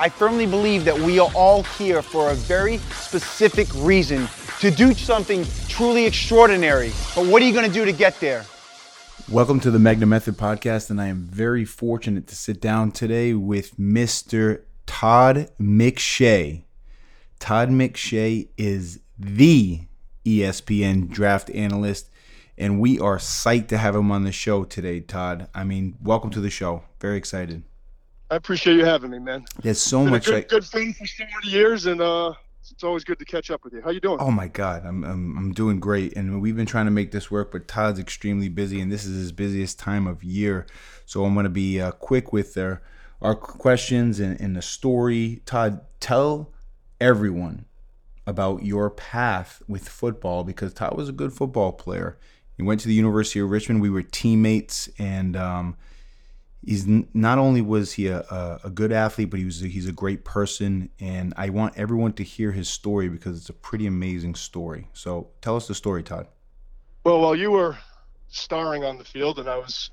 I firmly believe that we are all here for a very specific reason to do something truly extraordinary. But what are you going to do to get there? Welcome to the Megna Method podcast, and I am very fortunate to sit down today with Mr. Todd McShay. Todd McShay is the ESPN draft analyst, and we are psyched to have him on the show today, Todd. I mean, welcome to the show. Very excited. I appreciate you having me, man. There's so much. good, I- good friend for so many years, and uh, it's always good to catch up with you. How you doing? Oh my God, I'm, I'm I'm doing great, and we've been trying to make this work, but Todd's extremely busy, and this is his busiest time of year. So I'm going to be uh, quick with our our questions and, and the story. Todd, tell everyone about your path with football because Todd was a good football player. He went to the University of Richmond. We were teammates, and um, he's not only was he a, a, a good athlete, but he was a, he's a great person. And I want everyone to hear his story because it's a pretty amazing story. So tell us the story, Todd. Well, while you were starring on the field, and I was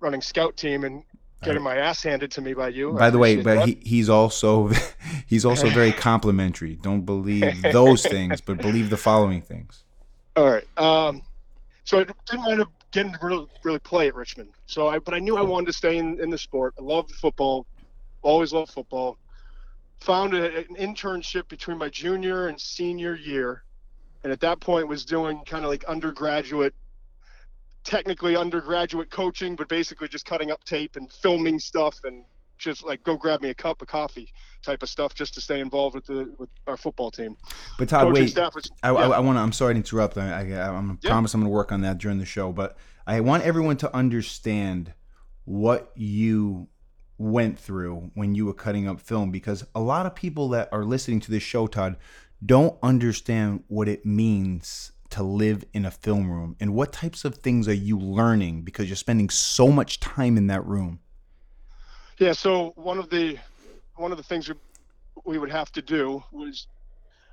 running scout team and getting my ass handed to me by you. I By the way, but he, he's also he's also very complimentary. Don't believe those things, but believe the following things. All right. Um, so I didn't want to into really, really play at Richmond. So I, but I knew I wanted to stay in, in the sport. I loved football, always loved football. Found a, an internship between my junior and senior year, and at that point was doing kind of like undergraduate, technically undergraduate coaching, but basically just cutting up tape and filming stuff and just like go grab me a cup of coffee type of stuff just to stay involved with the with our football team. But Todd, Coaching wait, staff was I, yeah. I, I want to. I'm sorry to interrupt. I, I, I'm Yeah. promise I'm gonna work on that during the show. But I want everyone to understand what you went through when you were cutting up film because a lot of people that are listening to this show, Todd, don't understand what it means to live in a film room and what types of things are you learning because you're spending so much time in that room. Yeah, so one of the one of the things we, would have to do was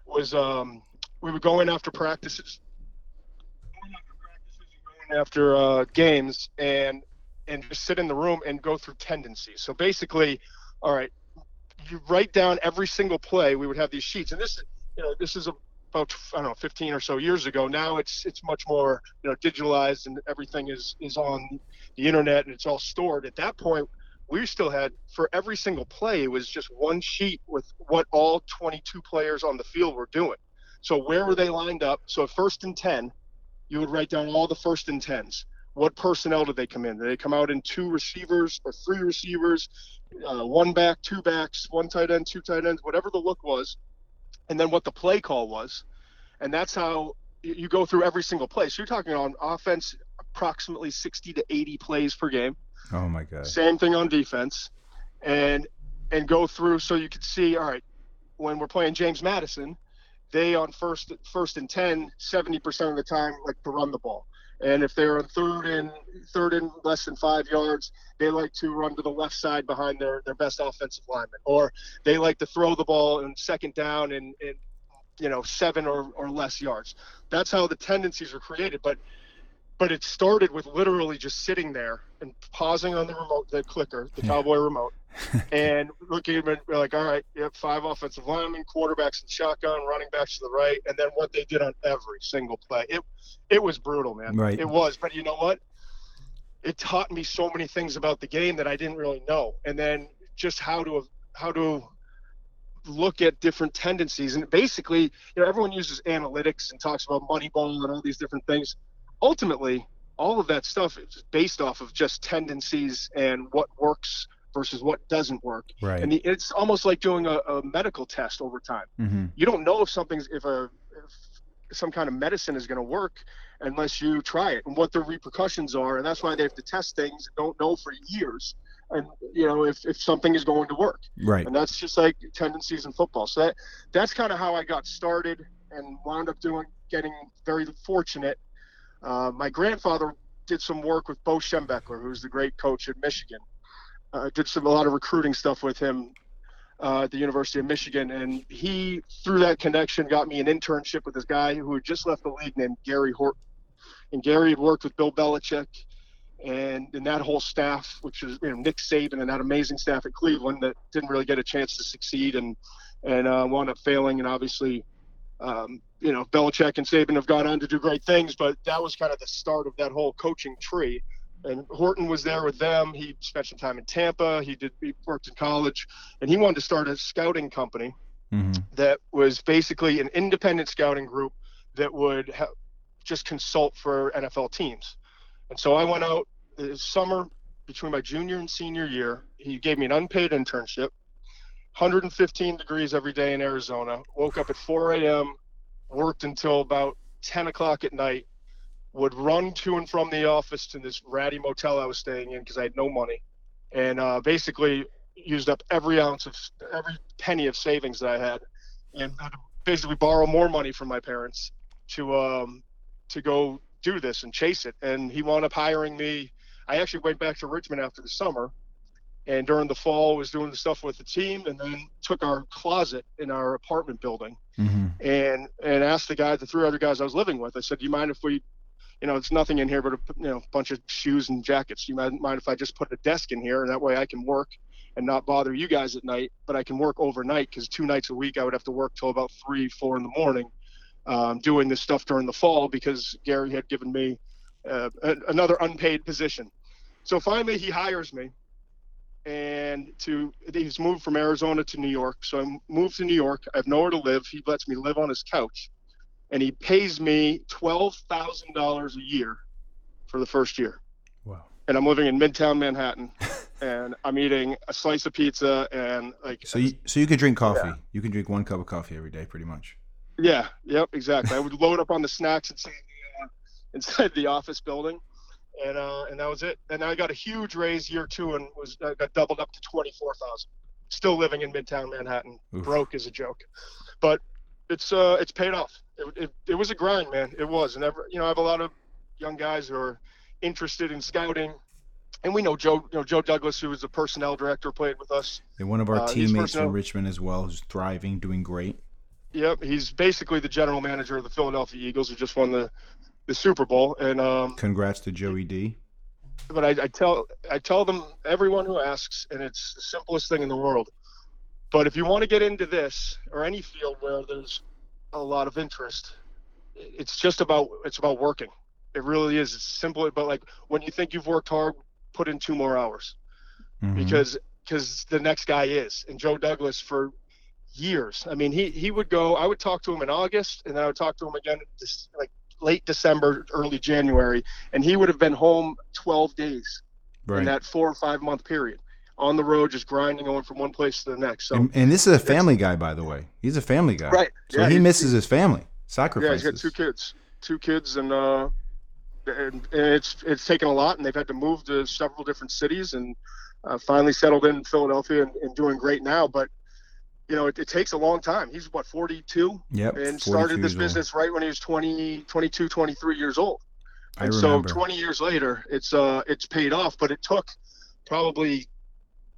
was um, we would go in after practices, after after uh, games, and and just sit in the room and go through tendencies. So basically, all right, you write down every single play. We would have these sheets, and this you know this is about I don't know 15 or so years ago. Now it's it's much more you know digitalized and everything is is on the internet and it's all stored. At that point we still had for every single play it was just one sheet with what all 22 players on the field were doing. So where were they lined up? So first and 10 you would write down all the first and 10s what personnel did they come in? Did they come out in two receivers or three receivers uh, one back two backs one tight end two tight ends whatever the look was and then what the play call was? And that's how you- you go through every single play. So you're talking on offense approximately 60 to 80 plays per game Oh my god. same thing on defense, and and go through so you could see. All right, when we're playing James Madison, they on first first and 10, 70 percent of the time like to run the ball, and if they're on third and third and less than five yards, they like to run to the left side behind their their best offensive lineman, or they like to throw the ball in second down and and you know seven or, or less yards. That's how the tendencies are created, but but it started with literally just sitting there and pausing on the remote, the clicker, the Yeah. cowboy remote, and looking at we're like, all right, you have five offensive linemen, quarterbacks and shotgun, running backs to the right, and then what they did on every single play. It it was brutal, man. Right. It was, but you know what? It taught me so many things about the game that I didn't really know, and then just how to how to look at different tendencies. And basically, you know, everyone uses analytics and talks about Moneyball and all these different things. Ultimately, all of that stuff is based off of just tendencies and what works versus what doesn't work. Right. And the, it's almost like doing a, a medical test over time. mm-hmm. You don't know if something's if a if some kind of medicine is going to work unless you try it and what the repercussions are. And that's why they have to test things and don't know for years. And you know if, if something is going to work Right. and that's just like tendencies in football. So that that's kind of how I got started and wound up doing getting very fortunate. Uh, my grandfather did some work with Bo Schembechler, who's the great coach at Michigan. Uh, did some a lot of recruiting stuff with him uh, at the University of Michigan, and he through that connection got me an internship with this guy who had just left the league named Gary Horton. And Gary had worked with Bill Belichick and and that whole staff, which is you know Nick Saban and that amazing staff at Cleveland that didn't really get a chance to succeed and and uh, wound up failing. And obviously, um, you know Belichick and Saban have gone on to do great things, but that was kind of the start of that whole coaching tree. And Horton was there with them. He spent some time in Tampa. He did he worked in college, and he wanted to start a scouting company mm-hmm. that was basically an independent scouting group that would ha- just consult for NFL teams. And so I went out this summer between my junior and senior year. He gave me an unpaid internship, 115 degrees every day in Arizona. Woke up at 4 a.m., worked until about 10 o'clock at night, would run to and from the office to this ratty motel I was staying in because I had no money, and uh, basically used up every ounce of every penny of savings that I had, and basically borrow more money from my parents to um, to go do this and chase it. And he wound up hiring me. I actually went back to Richmond after the summer, and during the fall was doing the stuff with the team, and then took our closet in our apartment building, mm-hmm. and and asked the guy, the three other guys I was living with, I said, "Do you mind if we?" You know, it's nothing in here but a you know bunch of shoes and jackets. Do you mind, mind if I just put a desk in here, and that way I can work and not bother you guys at night, but I can work overnight because two nights a week I would have to work till about three, four in the morning um, doing this stuff during the fall because Gary had given me uh, a, another unpaid position. So finally, he hires me, and to he's moved from Arizona to New York. So I moved to New York. I have nowhere to live. He lets me live on his couch, and he pays me twelve thousand dollars a year for the first year. Wow! And I'm living in Midtown Manhattan. and I'm eating a slice of pizza and like. So you so you could drink coffee. Yeah. You can drink one cup of coffee every day, pretty much. Yeah. Yep. Exactly. I would load up on the snacks inside the, uh, inside the office building, and uh, and that was it. And I got a huge raise year two, and was uh, got doubled up to twenty four thousand. Still living in Midtown Manhattan, Oof. broke is a joke, but it's uh it's paid off. It, it, it was a grind, man. It was, and ever you know I have a lot of young guys who are interested in scouting, and we know Joe, you know Joe Douglas, who was the personnel director, played with us. And one of our uh, teammates from Richmond as well, who's thriving, doing great. Yep, he's basically the general manager of the Philadelphia Eagles, who just won the, the Super Bowl. And um, congrats to Joey D. But I, I tell I tell them everyone who asks, and it's the simplest thing in the world. But if you want to get into this or any field where there's a lot of interest, it's just about it's about working. It really is. It's simple, but like when you think you've worked hard, put in two more hours, mm-hmm. because because the next guy is. And Joe Douglas for years. I mean, he he would go. I would talk to him in August, and then I would talk to him again, just like late December, early January, and he would have been home 12 days right. in that four or five month period on the road, just grinding, going from one place to the next. So, and, and this is a family guy, by the way. He's a family guy, right? So yeah, he misses his family. Sacrifices. Yeah, he's got two kids, two kids, and uh, and, and it's it's taken a lot, and they've had to move to several different cities, and uh, finally settled in Philadelphia and, and doing great now. But you know, it, it, takes a long time. He's what 42. Yep. And started this business old. right when he was 20, 22, 23 years old. And so 20 years later, it's uh it's paid off, but it took probably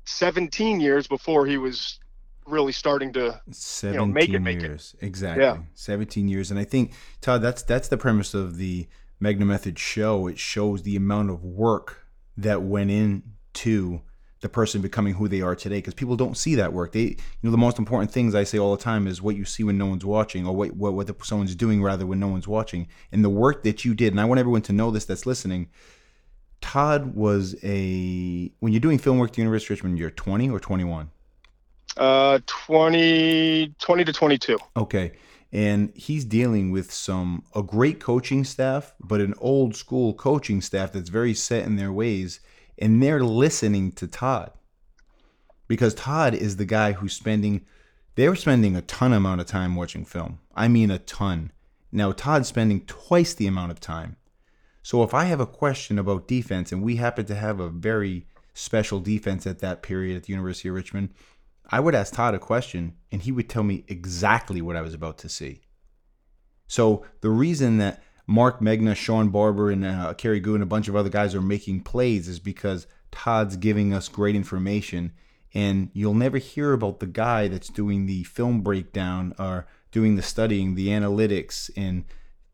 17 years before he was really starting to 17 you know, make it, make years. It. Exactly. Yeah. 17 years. And I think Todd, that's that's the premise of the Megna Method show. It shows the amount of work that went into the person becoming who they are today because people don't see that work. They you know the most important things i say all the time is what you see when no one's watching or what what, what the, someone's doing rather when no one's watching. And the work that you did and i want everyone to know this that's listening todd was a when you're doing film work at the university of richmond you're 20 or 21 uh 20 20 to 22 okay. And he's dealing with some a great coaching staff but an old school coaching staff that's very set in their ways and they're listening to Todd because Todd is the guy who's spending they're spending a ton amount of time watching film. I mean a ton. Now Todd's spending twice the amount of time. So if I have a question about defense and we happen to have a very special defense at that period at the University of Richmond, I would ask Todd a question and he would tell me exactly what I was about to see. So the reason that Mark Megna, Sean Barber, and uh, Kerry Goo and a bunch of other guys are making plays is because Todd's giving us great information. And you'll never hear about the guy that's doing the film breakdown or doing the studying, the analytics, and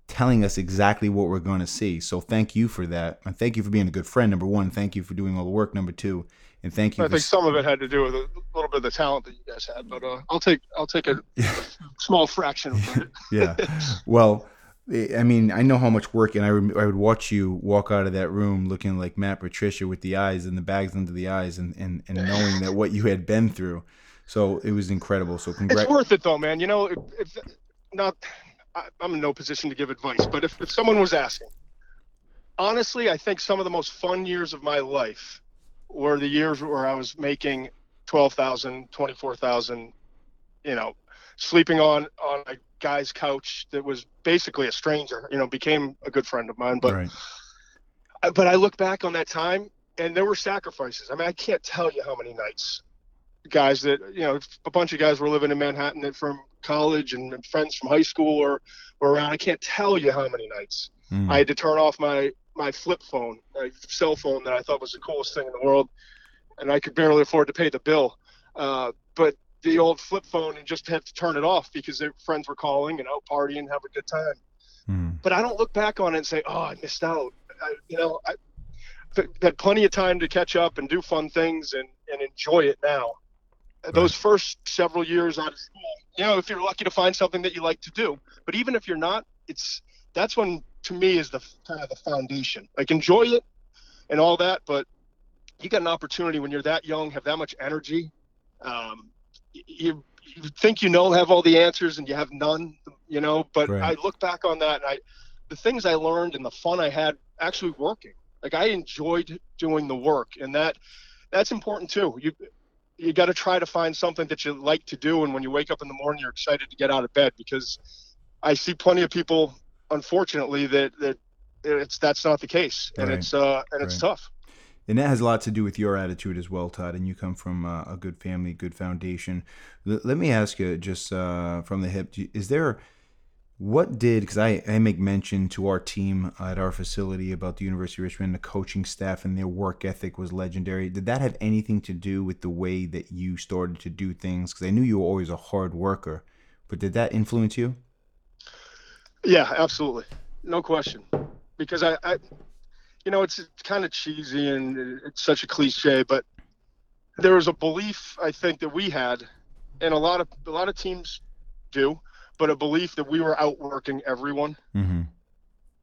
telling us exactly what we're going to see. So thank you for that. And thank you for being a good friend, number one. Thank you for doing all the work, number two. And thank you. I think some of it had to do with a little bit of the talent that you guys had, but uh, I'll take I'll take a small fraction of it. yeah. Well, I mean, I know how much work, and I, would, I would watch you walk out of that room looking like Matt Patricia with the eyes and the bags under the eyes, and, and, and knowing that what you had been through. So it was incredible. So congrats. It's worth it though, man. You know, if, if not, I, I'm in no position to give advice, but if, if someone was asking, honestly, I think some of the most fun years of my life were the years where I was making 12,000, 24,000, you know, sleeping on on a guy's couch that was basically a stranger. You know, became a good friend of mine. But Right. but I look back on that time, and there were sacrifices. I mean, I can't tell you how many nights guys that you know a bunch of guys were living in Manhattan that from college and friends from high school or were around. I can't tell you how many nights Mm. I had to turn off my my flip phone, my cell phone that I thought was the coolest thing in the world, and I could barely afford to pay the bill. Uh, but the old flip phone and just had to turn it off because their friends were calling and out partying, have a good time. Mm. But I don't look back on it and say, "Oh, I missed out." I, you know, I th- had plenty of time to catch up and do fun things and and enjoy it now. Those first several years out of school, you know, if you're lucky to find something that you like to do, but even if you're not, it's that's when to me is the kind of the foundation. Like enjoy it and all that, but you got an opportunity when you're that young, have that much energy. Um, you you think you know have all the answers and you have none, you know. But Right. I look back on that and I, the things I learned and the fun I had actually working. Like I enjoyed doing the work, and that that's important too. You you got to try to find something that you like to do, and when you wake up in the morning, you're excited to get out of bed because I see plenty of people, unfortunately, that that it's that's not the case, and Right. it's uh and it's tough. And that has a lot to do with your attitude as well, Todd. And you come from uh, a good family, good foundation. L- let me ask you, just uh, from the hip, is there what did because I, I make mention to our team at our facility about the University of Richmond, the coaching staff and their work ethic was legendary. Did that have anything to do with the way that you started to do things? Because I knew you were always a hard worker, but did that influence you? Yeah, absolutely, no question. Because I, I you know, it's, it's kind of cheesy and it's such a cliche, but there was a belief I think that we had, and a lot of a lot of teams do, but a belief that we were outworking everyone. Mm-hmm.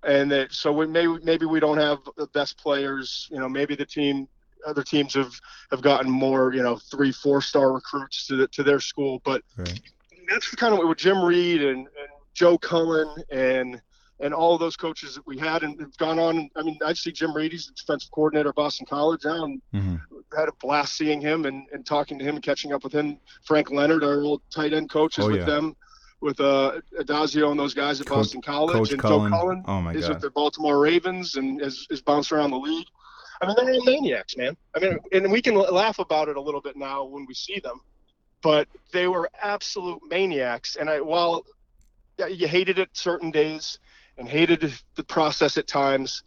and that so we maybe maybe we don't have the best players. You know, maybe the team other teams have have gotten more you know three four star recruits to the, to their school, but Right. that's kind of what with Jim Reid and, and Joe Cullen and and all of those coaches that we had and have gone on. I mean, I see Jim he's the defensive coordinator at Boston College now, and Mm-hmm. had a blast seeing him and, and talking to him and catching up with him. Frank Leonard, our old tight end coach, is Oh, with yeah. them, with uh, Addazio and those guys at Coach- Boston College. Coach and Cullen. Joe Cullen Oh my is God. with the Baltimore Ravens and is, is bounced around the league. I mean, they're all maniacs, man. I mean, and we can laugh about it a little bit now when we see them, but they were absolute maniacs. And I, while you hated it certain days and hated the process at times,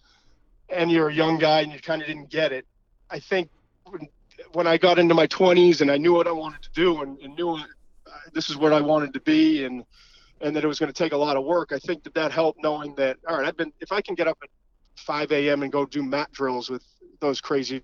and you're a young guy and you kind of didn't get it, I think when, when I got into my 20s and I knew what I wanted to do and, and knew uh, this is what I wanted to be and and that it was going to take a lot of work, I think that that helped knowing that all right, I've been if I can get up at 5 a.m. and go do mat drills with those crazy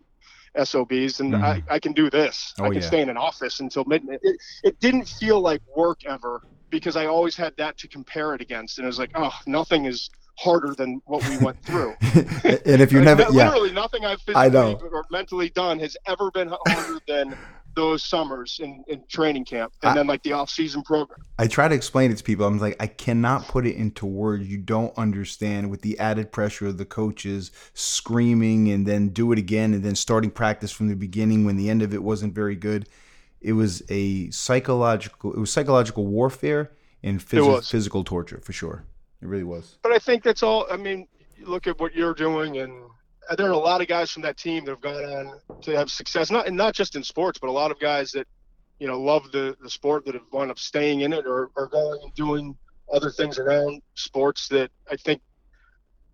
SOBs, and Mhm. I, I can do this. Oh, I can yeah. stay in an office until midnight. It, it didn't feel like work ever because I always had that to compare it against, and it was like, oh, nothing is harder than what we went through. and if you Like, never, yeah, literally nothing I've I physically know. or mentally done has ever been harder than those summers in, in training camp and I- then like the off season program. I try to explain it to people. I'm like, I cannot put it into words you don't understand with the added pressure of the coaches screaming and then do it again and then starting practice from the beginning when the end of it wasn't very good. It was a psychological it was psychological warfare and phys- physical torture for sure. It really was. But I think that's all. I mean, look at what you're doing, and there are a lot of guys from that team that have gone on to have success. Not and not just in sports, but a lot of guys that you know love the the sport that have wound up staying in it or, or going and doing other things around sports that I think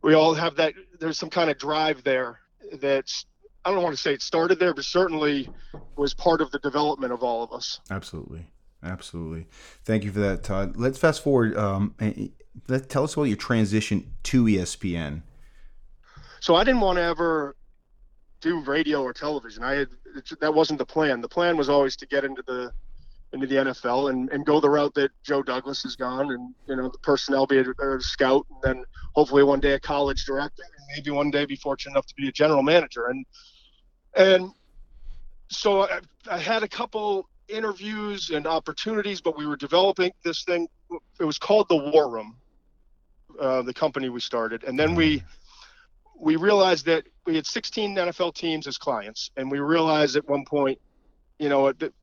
we all have that. There's some kind of drive there that's I don't want to say it started there, but certainly was part of the development of all of us. Absolutely. Absolutely. Thank you for that, Todd. Let's fast forward. Um, let tell us about your transition to ESPN. So I didn't want to ever do radio or television. I had that wasn't the plan. The plan was always to get into the into the NFL and, and go the route that Joe Douglas has gone and you know the personnel be a, a scout and then hopefully one day a college director and maybe one day be fortunate enough to be a general manager and and so I, I had a couple interviews and opportunities but we were developing this thing. It was called the War Room uh, the company we started. And then we we realized that we had 16 NFL teams as clients. And we realized at one point you know that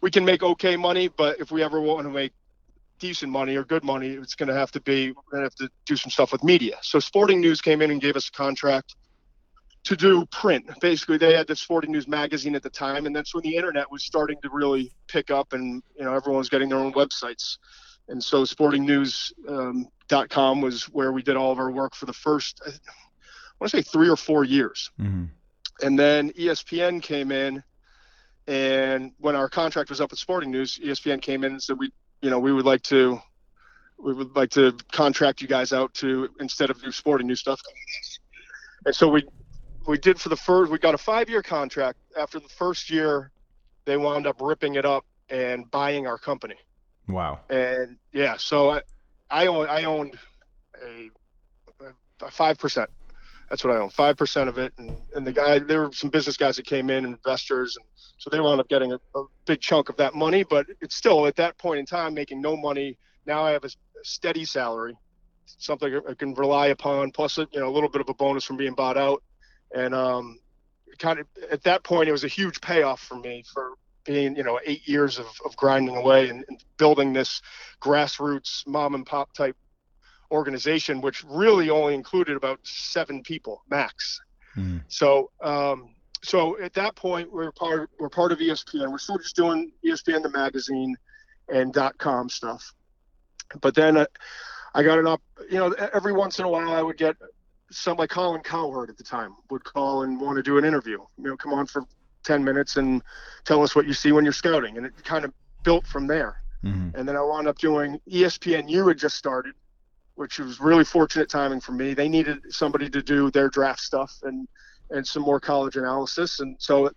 we can make okay money, but if we ever want to make decent money or good money, it's going to have to be we're going to have to do some stuff with media. So Sporting News came in and gave us a contract to do print. Basically, they had the Sporting News magazine at the time, and that's when the internet was starting to really pick up, and you know everyone was getting their own websites. And so SportingNews.com um, was where we did all of our work for the first, I want to say three or four years. Mm-hmm. And then ESPN came in and when our contract was up with Sporting News, ESPN came in and said we, you know, we would like to, we would like to contract you guys out to instead of do Sporting News stuff. And so we, we did for the first. We got a five-year contract. After the first year, they wound up ripping it up and buying our company. Wow. And yeah, so I, I own I owned a five percent. That's what I own, five percent of it. And and the guy, there were some business guys that came in, and investors, and so they wound up getting a, a, big chunk of that money, but it's still at that point in time making no money. Now I have a steady salary, something I can rely upon, plus you know a little bit of a bonus from being bought out, and um, kind of at that point it was a huge payoff for me for being you know eight years of, of grinding away and, and building this grassroots mom and pop type organization, which really only included about seven people max. Mm. So um, so at that point we're part we're part of ESPN. We're still just doing ESPN the magazine and dot com stuff. But then uh, I got an up. You know, every once in a while I would get some like Colin Cowherd at the time would call and want to do an interview. You know, come on for ten minutes and tell us what you see when you're scouting, and it kind of built from there. Mm-hmm. And then I wound up doing ESPNU had just started, which was really fortunate timing for me. They needed somebody to do their draft stuff and and some more college analysis. And so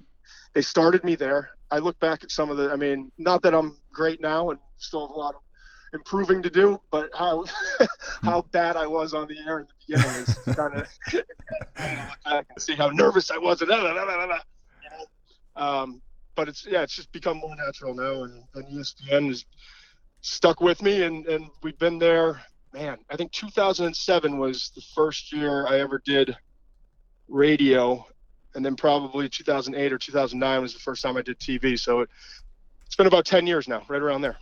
they started me there. I look back at some of the, I mean, not that I'm great now and still have a lot of improving to do, but how how bad I was on the air in the beginning is kind of I can see how nervous I was. And, blah, blah, blah, um, but it's yeah, it's just become more natural now, and, and ESPN is stuck with me, and and we've been there. Man, I think 2007 was the first year I ever did radio, and then probably 2008 or 2009 was the first time I did TV. So it, it's been about 10 years now, right around there.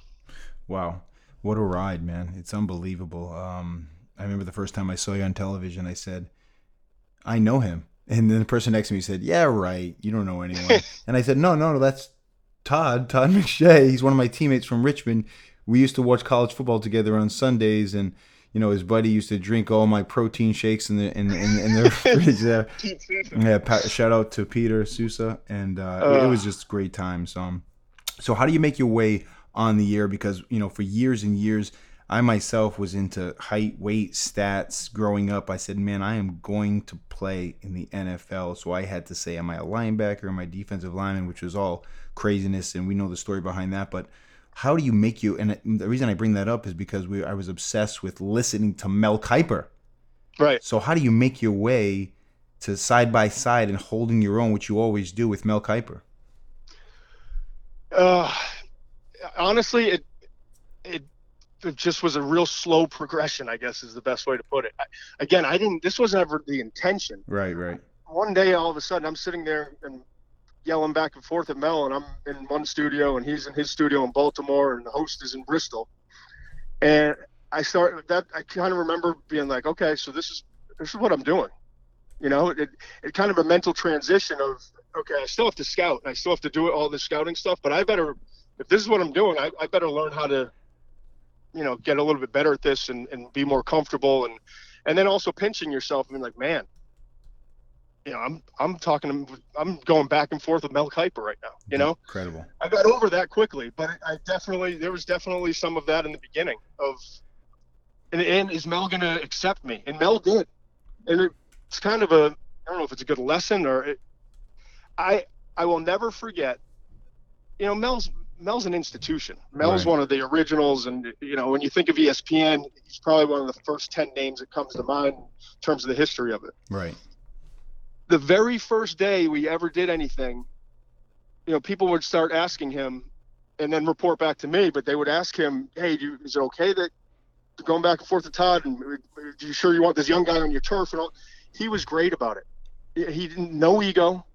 Wow, what a ride, man! It's unbelievable. Um, I remember the first time I saw you on television, I said, "I know him," and then the person next to me said, "Yeah, right. You don't know anyone." and I said, "No, no, no. That's Todd. Todd McShay. He's one of my teammates from Richmond. We used to watch college football together on Sundays, and." you know, his buddy used to drink all my protein shakes in the in in, in their fridge there. Yeah, shout out to Peter Sousa, and uh, uh, it was just great times. Um, so how do you make your way on the air? Because you know, for years and years, I myself was into height, weight, stats growing up. I said, man, I am going to play in the NFL. So I had to say, am I a linebacker? Am I defensive lineman? Which was all craziness, and we know the story behind that, but how do you make you and the reason i bring that up is because we i was obsessed with listening to mel kiper right so how do you make your way to side by side and holding your own which you always do with mel kiper uh, honestly it it it just was a real slow progression i guess is the best way to put it I, again i didn't this wasn't ever the intention right right one day all of a sudden i'm sitting there and yelling back and forth at Mel, and I'm in one studio, and he's in his studio in Baltimore, and the host is in Bristol. And I start that I kind of remember being like, okay, so this is this is what I'm doing. You know, it it kind of a mental transition of okay, I still have to scout, and I still have to do all this scouting stuff, but I better if this is what I'm doing, I, I better learn how to you know get a little bit better at this and, and be more comfortable and and then also pinching yourself and being like man you know i'm i'm talking i'm going back and forth with mel kiper right now you know? Incredible. i got over that quickly but i definitely there was definitely some of that in the beginning of and, and is mel going to accept me? And mel did. And it, it's kind of a i don't know if it's a good lesson or it, i i will never forget you know mel's Mel's an institution. Mel's Right. one of the originals, and you know when you think of ESPN, he's probably one of the first ten names that comes to mind in terms of the history of it. Right. The very first day we ever did anything, you know, people would start asking him, and then report back to me. But they would ask him, "Hey, do you, is it okay that going back and forth to Todd? And uh, are you sure you want this young guy on your turf?" And all. He was great about it. He- He didn't no ego.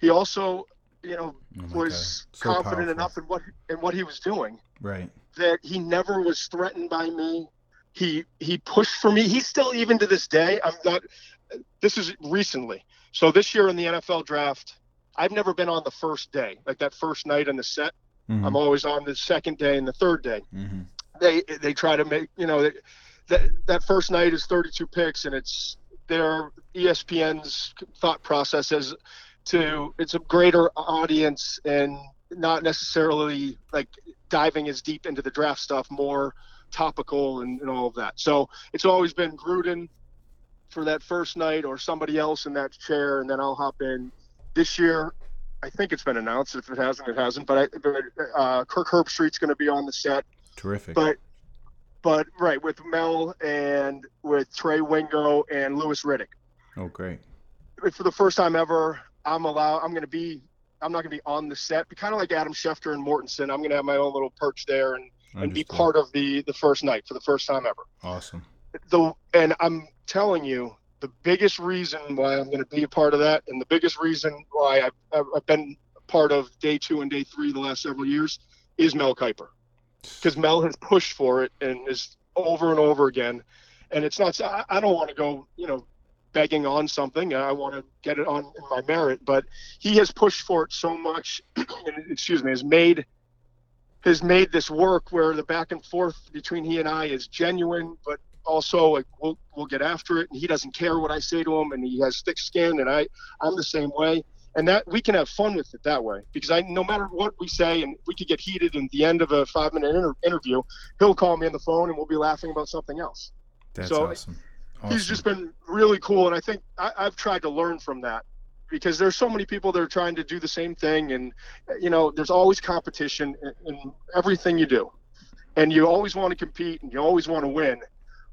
He also, you know, Oh was So confident powerful. enough in what in what he was doing Right. that he never was threatened by me. He he pushed for me. He's still even to this day. I'm not. This is recently. So this year in the NFL draft, I've never been on the first day, like that first night on the set. Mhm. I'm always on the second day and the third day. Mhm. They they try to make you know that that first night is 32 picks and it's their ESPN's thought process is to it's a greater audience and not necessarily like diving as deep into the draft stuff, more topical and, and all of that. So it's always been Gruden for that first night or somebody else in that chair, and then I'll hop in. This year, I think it's been announced. If it hasn't, it hasn't. But, I, but uh, Kirk Herbstreit's going to be on the set. Terrific. But but right with Mel and with Trey Wingo and Louis Riddick oh, great. for the first time ever, I'm allowed. I'm going to be. I'm not going to be on the set. but kind of like Adam Schefter and Mortensen. I'm going to have my own little perch there and, and be part of the the first night for the first time ever. Awesome. The and I'm telling you, the biggest reason why I'm going to be a part of that, and the biggest reason why I've, I've I've been part of day two and day three the last several years, is Mel Kiper, because Mel has pushed for it and is over and over again, and it's not. I, I don't want to go, you know, begging on something. I want to get it on my merit, but he has pushed for it so much. and, excuse me, has made has made this work where the back and forth between he and I is genuine, but also like we'll we'll get after it, and he doesn't care what I say to him, and he has thick skin, and I I'm the same way. And that we can have fun with it that way because I, no matter what we say, and we could get heated in the end of a five minute inter- interview, he'll call me on the phone and we'll be laughing about something else That's So, awesome. He's just been really cool and i think I, i've tried to learn from that because there's so many people that are trying to do the same thing and you know there's always competition in, in everything you do. And you always want to compete and you always want to win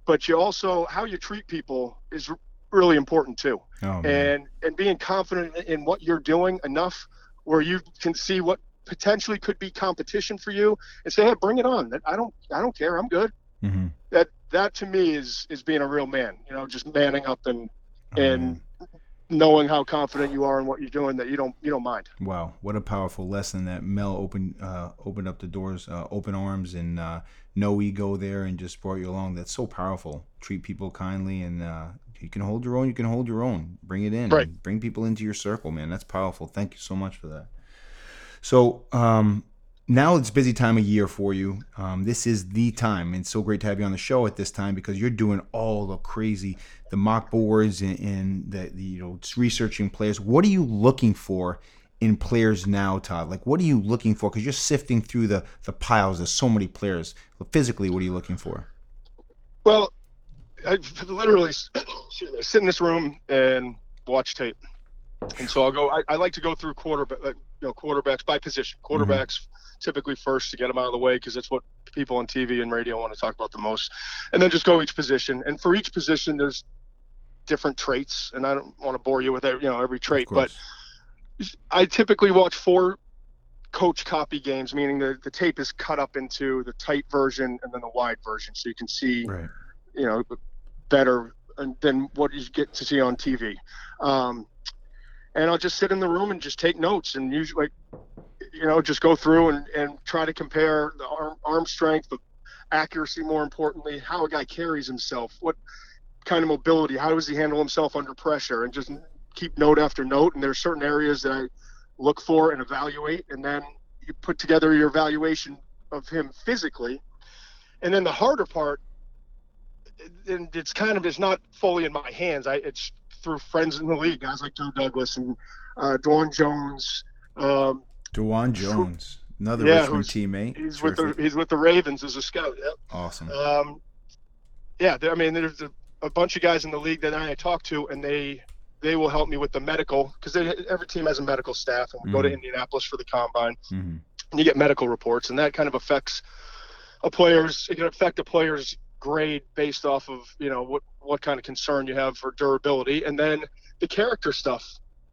but you also how you treat people is really important too. Oh, and and being confident in what you're doing enough where you can see what potentially could be competition for you and say hey bring it on. I don't i don't care. I'm good. Mhm. that that to me is is being a real man you know just manning up and Oh, and man. knowing how confident you are in what you're doing that you don't you don't mind Wow, what a powerful lesson that Mel opened uh, opened up the doors, uh, open arms, and uh, no ego there, and just brought you along. That's so powerful. Treat people kindly, and uh, you can hold your own. You can hold your own. Bring it in. Right. Bring people into your circle, man. That's powerful. Thank you so much for that. So um, now it's busy time of year for you. Um, this is the time. and It's so great to have you on the show at this time because you're doing all the crazy, the mock boards and, and the, the you know researching players. What are you looking for in players now, Todd? Like, what are you looking for? Because you're sifting through the the piles. There's so many players. Physically, what are you looking for? well i literally sit in this room and watch tape and so i'll go i, I like to go through quarterback you know quarterbacks by position quarterbacks typically first to get them out of the way because that's what people on tv and radio want to talk about the most and then just go each position and for each position there's different traits and i don't want to bore you with every, you know every trait but. I typically watch four coach copy games, meaning the, the tape is cut up into the tight version and then the wide version, so you can see, right. you know, better than what you get to see on TV. Um, and I'll just sit in the room and just take notes and usually, like, you know, just go through and, and try to compare the arm, arm strength, the accuracy, more importantly, how a guy carries himself, what kind of mobility, how does he handle himself under pressure, and just keep note after note. And there's certain areas that I look for and evaluate, and then you put together your evaluation of him physically, and then the harder part, and it's kind of it's not fully in my hands. I it's through friends in the league, guys like Joe Douglas and uh, Dwaune Jones. Um, Dwaune Jones, another Yeah, Richmond teammate. he's with the Terrific. he's with the Ravens as a scout. Yep. awesome. Um, yeah, I mean, there's a, a bunch of guys in the league that I talk to, and they they will help me with the medical because every team has a medical staff, and we go to Mhm. Indianapolis for the combine, hmm and you get medical reports, and that kind of affects a player's. It can affect a player's grade based off of you know what what kind of concern you have for durability, and then the character stuff.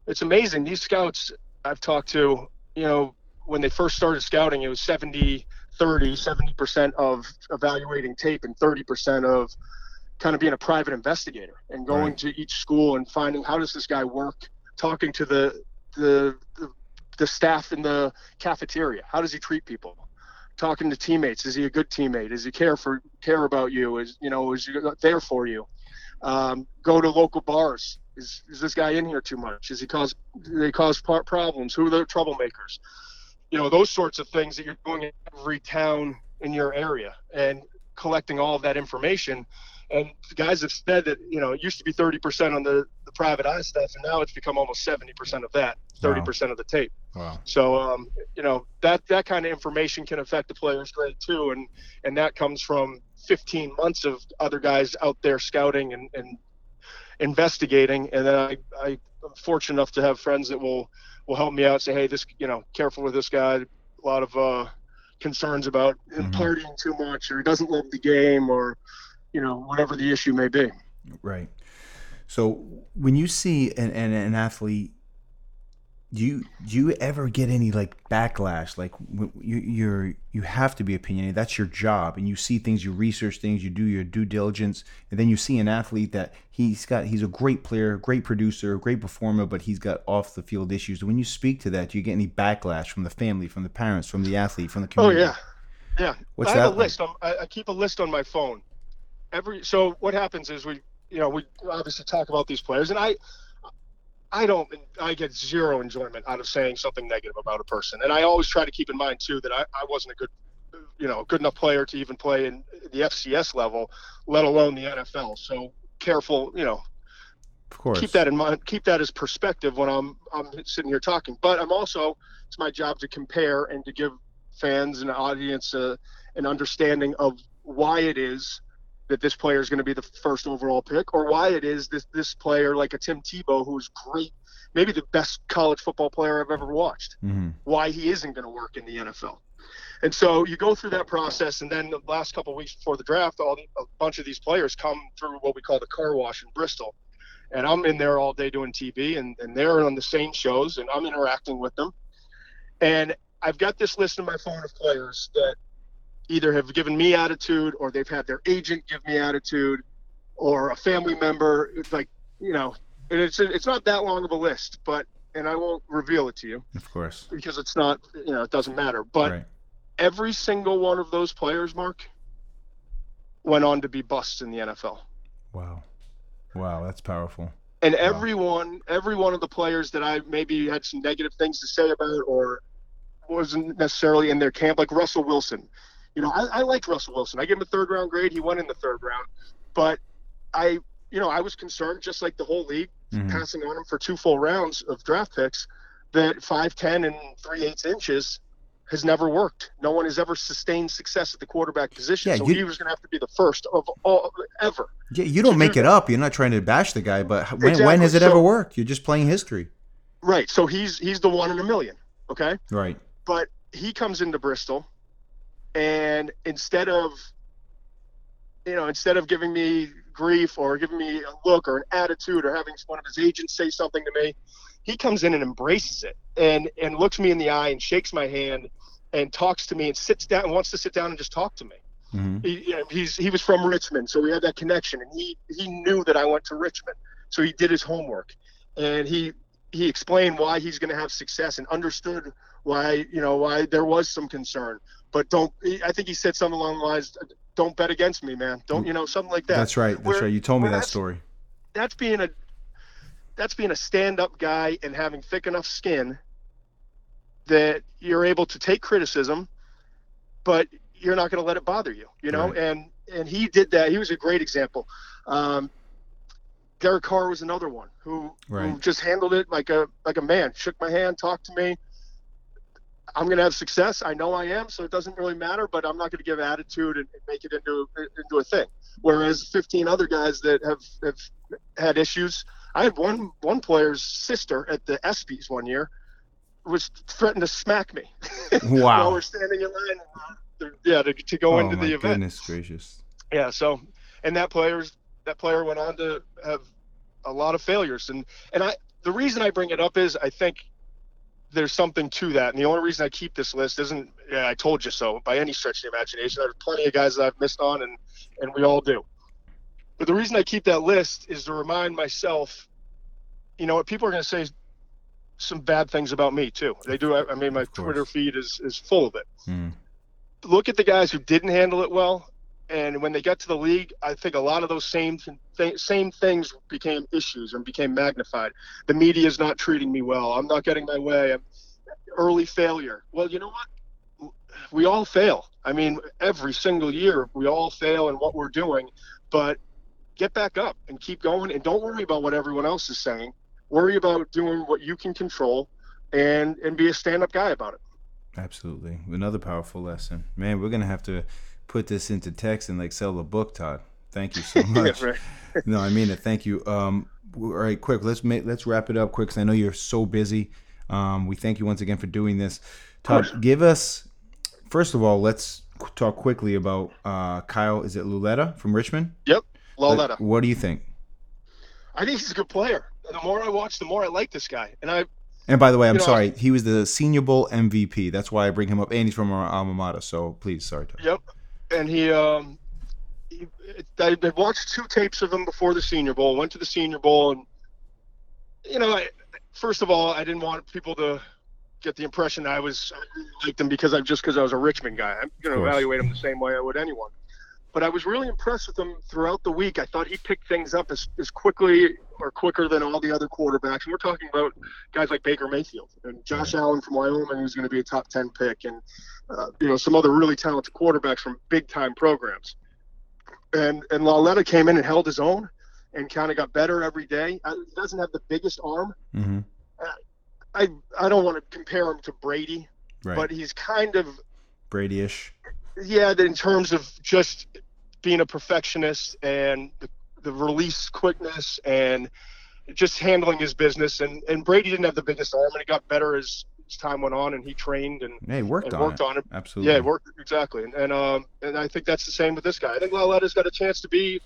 It's amazing. These scouts I've talked to, you know, when they first started scouting, it was 70, 30, 70% of evaluating tape and 30% of kind of being a private investigator and going Right. to each school and finding how does this guy work, talking to the, the, the, the staff in the cafeteria. How does he treat people? Talking to teammates. Is he a good teammate? Does he care for, care about you? Is, you know, is he there for you? Um, go to local bars. Is, is this guy in here too much? Is he cause, they cause problems? Who are the troublemakers? you know those sorts of things that you're doing in every town in your area and collecting all of that information and guys have said that you know it used to be 30% on the, the private eye stuff and now it's become almost 70% of that 30% of the tape Wow. so um, you know that that kind of information can affect the player's grade too and and that comes from 15 months of other guys out there scouting and, and investigating and then I, I i'm fortunate enough to have friends that will will help me out say hey this you know careful with this guy a lot of uh concerns about him Mhm. partying too much or he doesn't love the game or you know whatever the issue may be Right. So when you see an, an, an athlete, do you do you ever get any like backlash? Like you you're you have to be opinionated. That's your job, and you see things, you research things, you do your due diligence, and then you see an athlete that he's got he's a great player, great producer, great performer, but he's got off the field issues. When you speak to that, do you get any backlash from the family, from the parents, from the athlete, from the oh, community Oh yeah, yeah. What's I have that a like? list. I, I keep a list on my phone. Every so what happens is we, you know, we obviously talk about these players, and I, I don't, I get zero enjoyment out of saying something negative about a person, and I always try to keep in mind too that I, I wasn't a good, you know, good enough player to even play in the FCS level, let alone the NFL. So careful, you know, Of course. keep that in mind keep that as perspective when i'm i'm sitting here talking but i'm also it's my job to compare and to give fans and audience uh, an understanding of why it is that this player is going to be the first overall pick or why it is this this player like a tim tebow who's great maybe the best college football player i've ever watched hmm why he isn't going to work in the NFL. And so you go through that process, and then the last couple of weeks before the draft, all a bunch of these players come through what we call the car wash in Bristol. And I'm in there all day doing TV, and, and they're on the same shows, and I'm interacting with them. And I've got this list in my phone of players that either have given me attitude, or they've had their agent give me attitude, or a family member. It's like, you know, and it's it's not that long of a list, but and I won't reveal it to you Of course. because it's not you know it doesn't matter but right. every single one of those players mark went on to be busts in the nfl Wow. Wow, that's powerful. and everyone every one of the players that i maybe had some negative things to say about or wasn't necessarily in their camp like russell wilson you know i, I liked russell wilson i gave him a third round grade he went in the third round but i you know i was concerned just like the whole league Mhm. passing on him for two full rounds of draft picks that 5'10 and 3 eighths inches has never worked. No one has ever sustained success at the quarterback position. Yeah, so you- he was going to have to be the first of all ever. Yeah, you don't make it up. You're not trying to bash the guy, but when, when has it So- ever worked? You're just playing history. Right. So he's he's the one in a million. Okay. Right. But he comes into Bristol, and instead of you know instead of giving me grief or giving me a look or an attitude or having one of his agents say something to me, he comes in and embraces it and and looks me in the eye and shakes my hand and talks to me and sits down and wants to sit down and just talk to me. hmm he, you know, he's he was from Richmond, so we had that connection, and he he knew that I went to Richmond, so he did his homework, and he he explained why he's going to have success and understood why you know why there was some concern, but don't. I think he said something along the lines, "Don't bet against me, man. Don't you know something like that." That's right. That's Where- right. You told me that story. That's being a that's being a stand-up guy and having thick enough skin that you're able to take criticism, but you're not going to let it bother you, you know. Right. And and he did that. He was a great example. Um, Derek Carr was another one who, who just handled it like a like a man. Shook my hand, talked to me. I'm going to have success. I know I am, so it doesn't really matter. But I'm not going to give attitude and, and make it into into a thing. Whereas 15 other guys that have have had issues. I had one one player's sister at the ESPYS one year was threatened to smack me Wow. while we're standing in line. uh, Yeah, to, to go oh into the event. goodness gracious. Yeah. So, and that player's that player went on to have a lot of failures, and and I the reason I bring it up is I think there's something to that, and the only reason I keep this list isn't yeah I told you so by any stretch of the imagination. There's plenty of guys that I've missed on, and and we all do. But the reason I keep that list is to remind myself, you know, what people are going to say some bad things about me too. They do. I, I mean, my Twitter feed is is full of it Mm. look at the guys who didn't handle it well, and when they got to the league, I think a lot of those same th- same things became issues and became magnified. The media is not treating me well. I'm not getting my way. I'm early failure. Well, you know what? We all fail. I mean, every single year we all fail in what we're doing, but get back up and keep going and don't worry about what everyone else is saying. Worry about doing what you can control and and be a stand-up guy about it. Absolutely. Another powerful lesson. Man, we're gonna have to put this into text and like sell a book, Todd. Thank you so much. no, I mean it. Thank you. Um, all right, quick. Let's make let's wrap it up quick because I know you're so busy. Um, we thank you once again for doing this. Todd, give us first of all. Let's talk quickly about uh, Kyle. Is it Lauletta from Richmond? Yep. Let- What do you think? I think he's a good player. The more I watch, the more I like this guy. And I, And by the way, I'm know, sorry. He was the Senior Bowl MVP. That's why I bring him up, and he's from our alma mater. So please, sorry, Todd. yep. And he, um, he, I, I watched two tapes of him before the Senior Bowl. Went to the Senior Bowl, and you know, I, first of all, I didn't want people to get the impression I was I liked him because I just because I was a Richmond guy. I'm going to evaluate him the same way I would anyone. But I was really impressed with him throughout the week. I thought he picked things up as, as quickly or quicker than all the other quarterbacks. And we're talking about guys like Baker Mayfield and Josh Allen from Wyoming, who's going to be a top 10 pick, and, uh, you know, some other really talented quarterbacks from big time programs. And, and Lauletta came in and held his own and kind of got better every day. Uh, He doesn't have the biggest arm. hmm I, I don't want to compare him to Brady, Right. but he's kind of Brady-ish. yeah, in terms of just being a perfectionist and the, the release quickness and just handling his business. And, and Brady didn't have the biggest arm, and it got better as, as time went on, and he trained and, Hey, worked and on worked it. on it. Absolutely. Yeah, it worked exactly. And, and um and I think that's the same with this guy. I think Lauletta's got a chance to be,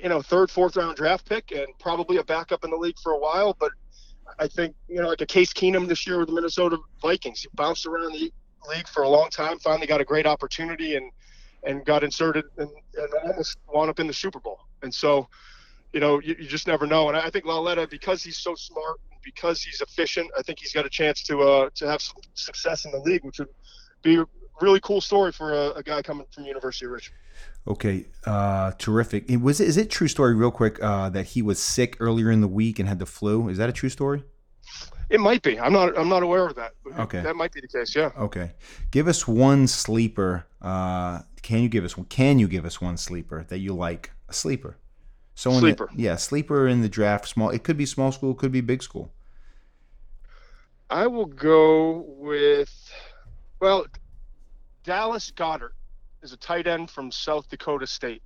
you know, third, fourth round draft pick and probably a backup in the league for a while. But I think you know, like a Case Keenum this year with the Minnesota Vikings, he bounced around the league for a long time. Finally got a great opportunity and and got inserted and, and almost wound up in the Super Bowl. And so, you know, you, you just never know. And I think Lauletta, because he's so smart, because he's efficient, I think he's got a chance to uh, to have some success in the league, which would be a really cool story for a, a guy coming from University of Richmond. Okay, uh, terrific. It was is it true story real quick uh, that he was sick earlier in the week and had the flu? Is that a true story? It might be. I'm not. I'm not aware of that. Okay. That might be the case. Yeah. Okay, give us one sleeper. Uh, can you give us one? can you give us one sleeper that you like? A sleeper. Someone that- Sleeper. yeah, sleeper in the draft. Small. It could be small school. Could be big school. I will go with. Well, Dallas Goedert is a tight end from South Dakota State.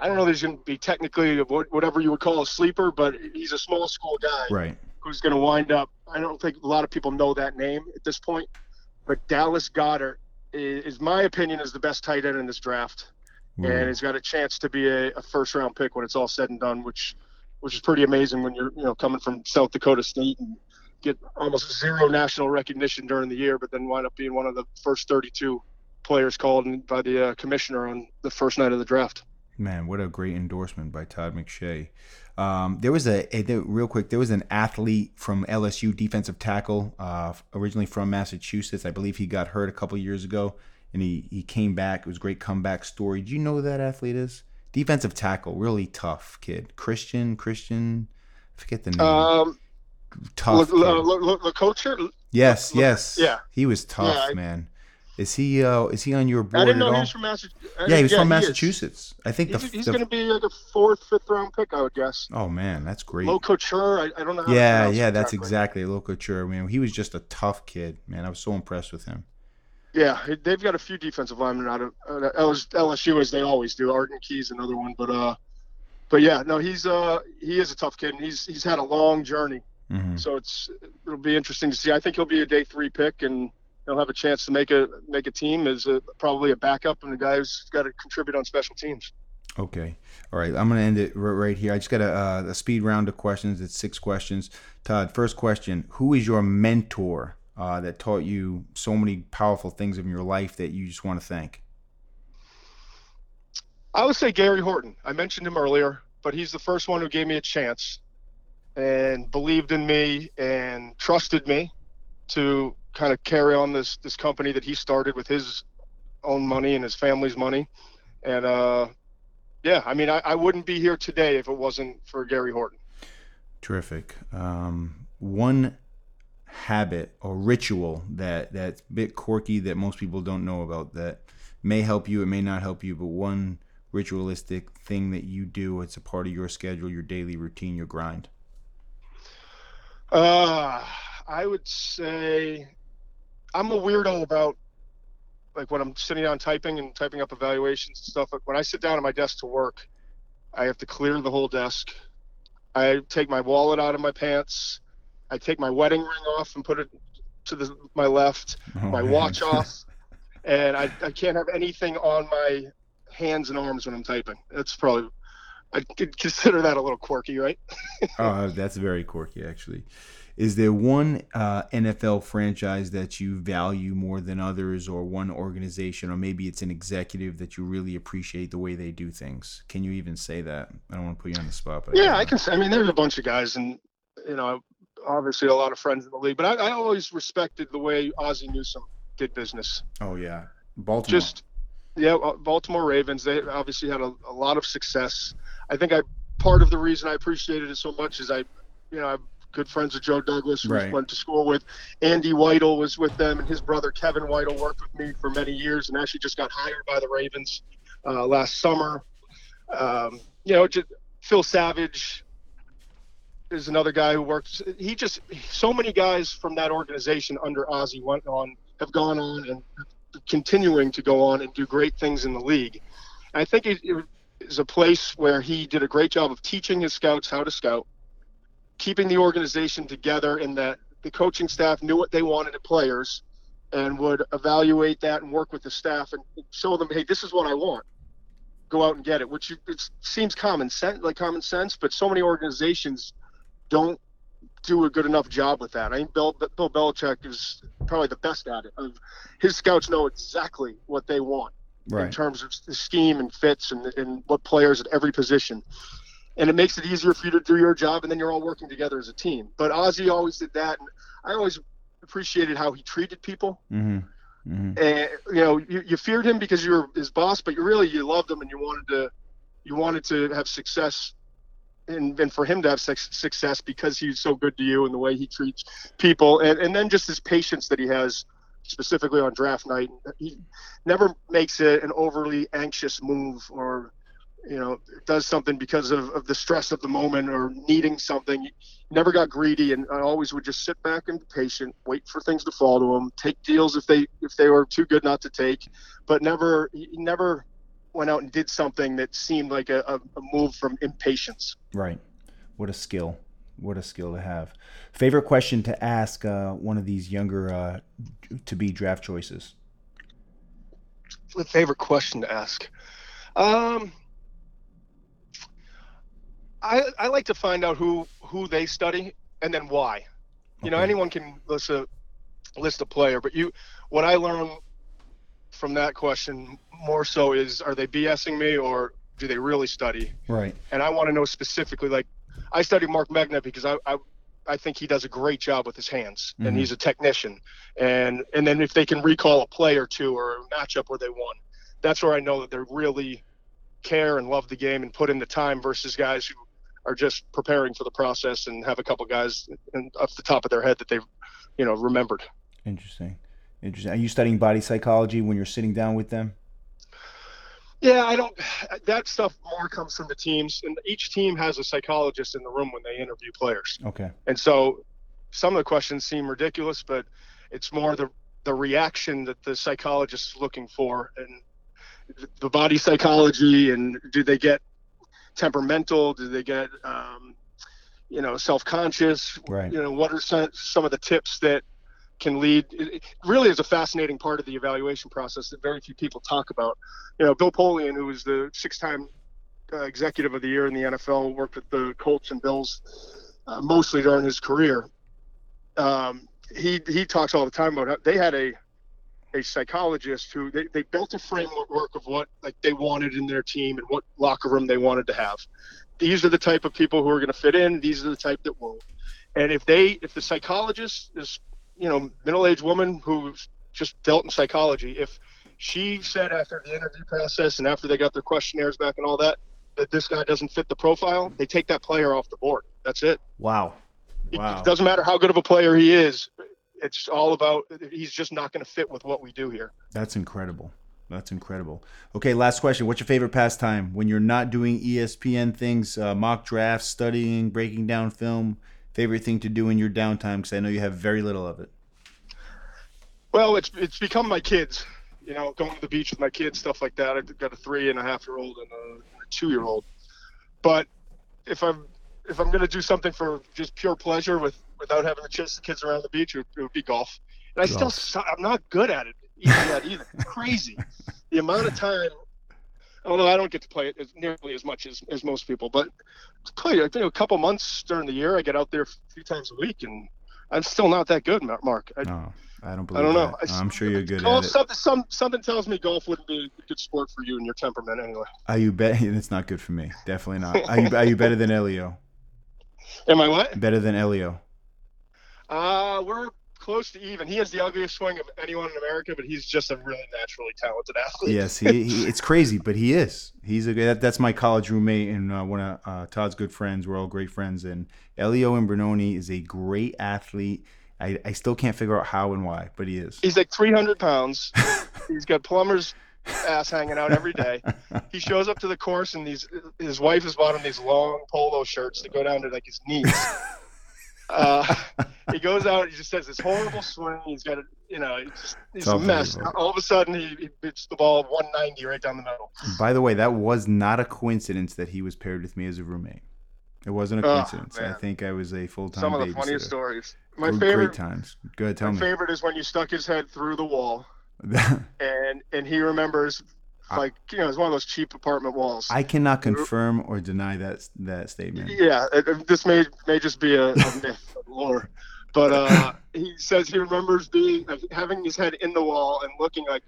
I don't know. There's going to be technically whatever you would call a sleeper, but he's a small school guy. Right. who's going to wind up. I don't think a lot of people know that name at this point, but Dallas Goedert is, is my opinion, is the best tight end in this draft, and he's got a chance to be a, a first round pick when it's all said and done, which which is pretty amazing when you're you know coming from South Dakota State and get almost zero national recognition during the year, but then wind up being one of the first 32 players called by the uh, commissioner on the first night of the draft. Man, what a great endorsement by Todd McShay. Um, there was a, a there- real quick. There was an athlete from LSU, defensive tackle, uh, originally from Massachusetts. I believe he got hurt a couple years ago, and he he came back. It was a great comeback story. Do you know who that athlete is? Defensive tackle, really tough kid. Christian, Christian, I forget the name. Um, tough. Coacher, yes, yes. yeah. He was tough, man. Is he uh, is he on your board I didn't know he was from Massachusetts. yeah, he was from is. Massachusetts. I think He's, he's the going to be like a fourth, fifth round pick, I would guess. oh man, that's great. Low couture. I, I don't know. How yeah, yeah, that's exactly. couture. I mean, he was just a tough kid, man. I was so impressed with him. Yeah, they've got a few defensive linemen out of uh, LSU as they always do. Arden Key's another one, but uh, but yeah, no, he's uh he is a tough kid, and he's he's had a long journey. hmm So it's it'll be interesting to see. I think he'll be a day three pick, and he'll have a chance to make a make a team as a, probably a backup and a guy who's got to contribute on special teams. Okay. All right. I'm going to end it right here. I just got a, uh, a speed round of questions. It's six questions. Todd, first question Who is your mentor uh, that taught you so many powerful things in your life that you just want to thank? I would say Gary Horton. I mentioned him earlier, but he's the first one who gave me a chance and believed in me and trusted me to kind of carry on this this company that he started with his own money and his family's money. And uh, yeah, I mean, I, I wouldn't be here today if it wasn't for Gary Horton. Terrific. Um, one habit or ritual that that's a bit quirky that most people don't know about that may help you, it may not help you, but one ritualistic thing that you do, it's a part of your schedule, your daily routine, your grind. Uh, I would say I'm a weirdo about like when I'm sitting down typing and typing up evaluations and stuff. Like when I sit down at my desk to work, I have to clear the whole desk. I take my wallet out of my pants. I take my wedding ring off and put it to the my left. Oh, my man. watch off, and I, I can't have anything on my hands and arms when I'm typing. That's probably I could consider that a little quirky, right? Oh, that's very quirky, actually. Is there one uh, NFL franchise that you value more than others, or one organization, or maybe it's an executive that you really appreciate the way they do things? Can you even say that? I don't want to put you on the spot, but Yeah, I can. say I mean, there's a bunch of guys, and you know, obviously a lot of friends in the league. But I, I always respected the way Ozzie Newsome did business. Oh yeah, Baltimore. Just yeah, uh, Baltimore Ravens. They obviously had a, a lot of success. I think I part of the reason I appreciated it so much is I, you know, I'm good friends with Joe Douglas, who Right. went to school with. Andy Weidl was with them, and his brother Kevin Weidl worked with me for many years, and actually just got hired by the Ravens uh, last summer. Um, you know, just, Phil Savage is another guy who works. He just so many guys from that organization under Ozzie went on have gone on and continuing to go on and do great things in the league. And I think it, it is a place where he did a great job of teaching his scouts how to scout, keeping the organization together, and that the coaching staff knew what they wanted in players and would evaluate that and work with the staff and show them, hey, this is what I want. Go out and get it, which it seems common sense, like common sense, but so many organizations don't do a good enough job with that. I think Bill, Bill Belichick is probably the best at it. Of his scouts know exactly what they want in terms of the scheme and fits and, and what players at every position. And it makes it easier for you to do your job, and then you're all working together as a team. But Ozzie always did that, and I always appreciated how he treated people. Mm-hmm. Mm-hmm. And you know, you, you feared him because you were his boss, but you really you loved him and you wanted to you wanted to have success and, and for him to have success because he's so good to you and the way he treats people and, and then just his patience that he has specifically on draft night he never makes it an overly anxious move or you know does something because of, of the stress of the moment or needing something never got greedy and I always would just sit back and be patient wait for things to fall to him take deals if they if they were too good not to take but never never went out and did something that seemed like a, a, a move from impatience Right. What a skill. What a skill to have. Favorite question to ask uh, one of these younger uh, to be draft choices? the favorite question to ask um I, I like to find out who who they study and then why you know anyone can list a list a player but you what i learn from that question more so is are they bsing me or do they really study Right. and i want to know specifically like i study Marc Megna because i i, I think he does a great job with his hands Mhm. and he's a technician and and then if they can recall a play or two or a matchup where they won that's where i know that they really care and love the game and put in the time versus guys who are just preparing for the process and have a couple guys in, off the top of their head that they've you know remembered Interesting. Interesting. Are you studying body psychology when you're sitting down with them? Yeah, I don't. That stuff more comes from the teams, and each team has a psychologist in the room when they interview players. Okay. And so, some of the questions seem ridiculous, but it's more the the reaction that the psychologist is looking for, and the body psychology, and do they get temperamental? Do they get um, you know self-conscious? Right. You know, what are some, some of the tips that can lead it really is a fascinating part of the evaluation process that very few people talk about. You know, Bill Polian, who was the six-time uh, executive of the year in the NFL, worked with the Colts and Bills uh, mostly during his career. Um, he he talks all the time about how they had a a psychologist who they, they built a framework of what like they wanted in their team and what locker room they wanted to have. These are the type of people who are going to fit in. These are the type that won't. And if they if the psychologist is you know, middle-aged woman who's just dealt in psychology. If she said after the interview process and after they got their questionnaires back and all that, that this guy doesn't fit the profile, they take that player off the board. That's it. Wow. Wow. It doesn't matter how good of a player he is. It's all about he's just not going to fit with what we do here. That's incredible. That's incredible. Okay, last question. What's your favorite pastime when you're not doing ESPN things, uh, mock drafts, studying, breaking down film? favorite thing to do in your downtime? Because I know you have very little of it. Well, it's it's become my kids. You know, going to the beach with my kids, stuff like that. I've got a three and a half year old and a, a two year old. But if I'm if I'm going to do something for just pure pleasure with without having to chase the kids around the beach, it, it would be golf. And I golf. still I'm not good at it either. either. It's crazy the amount of time although I don't get to play it as nearly as much as, as most people, but play I think a couple months during the year. I get out there a few times a week, and I'm still not that good, Mark. I, no, I don't believe. I don't know. That. I'm sure you're good golf, at it. Something, some, something tells me golf wouldn't be a good sport for you and your temperament, anyway. Are you bet? It's not good for me. Definitely not. Are you? Are you better than Elio? Am I what? Better than Elio. Uh, we're close to even. He has the ugliest swing of anyone in America, but he's just a really naturally talented athlete. Yes, he, he it's crazy, but he is. He's a that, that's my college roommate and uh, one of uh, Todd's good friends. We're all great friends, and Elio Imbrunone is a great athlete. I, I still can't figure out how and why, but he is. He's like 300 pounds. he's got plumber's ass hanging out every day. He shows up to the course, and these his wife has bought him these long polo shirts that go down to like his knees. Uh, he goes out. He just has this horrible swing. He's got a, you know, he's, he's a mess. All of a sudden, he, he hits the ball 190 right down the middle. By the way, that was not a coincidence that he was paired with me as a roommate. It wasn't a oh, coincidence. Oh, I think I was a full time. Some of the funniest stories. My favorite great times. Go ahead, tell my me. My favorite is when you stuck his head through the wall, and and he remembers like you know, it's one of those cheap apartment walls. I cannot confirm or deny that that statement. Yeah, it, this may may just be a, a myth, lore, but uh, he says he remembers being like, having his head in the wall and looking like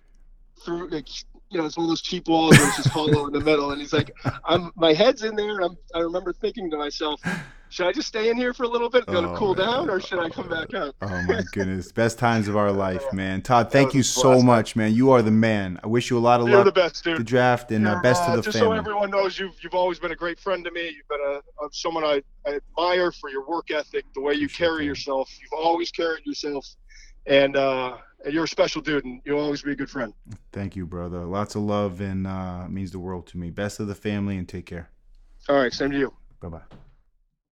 through like you know it's one of those cheap walls where it's just hollow in the middle, and he's like, I'm my head's in there, and I'm I remember thinking to myself, should I just stay in here for a little bit, go oh, to cool man. down, or should I come back out? oh my goodness, best times of our life, man. Todd, thank you so much, man. You are the man. I wish you a lot of You're luck. the best, dude. The draft and uh, best uh, to the just family. so everyone knows, you've you've always been a great friend to me. You've been a, a someone I, I, admire for your work ethic, the way you carry yourself. You've always carried yourself, and uh, you're a special dude, and you'll always be a good friend. Thank you, brother. Lots of love and uh, means the world to me. Best of the family, and take care. All right, same to you. Bye bye.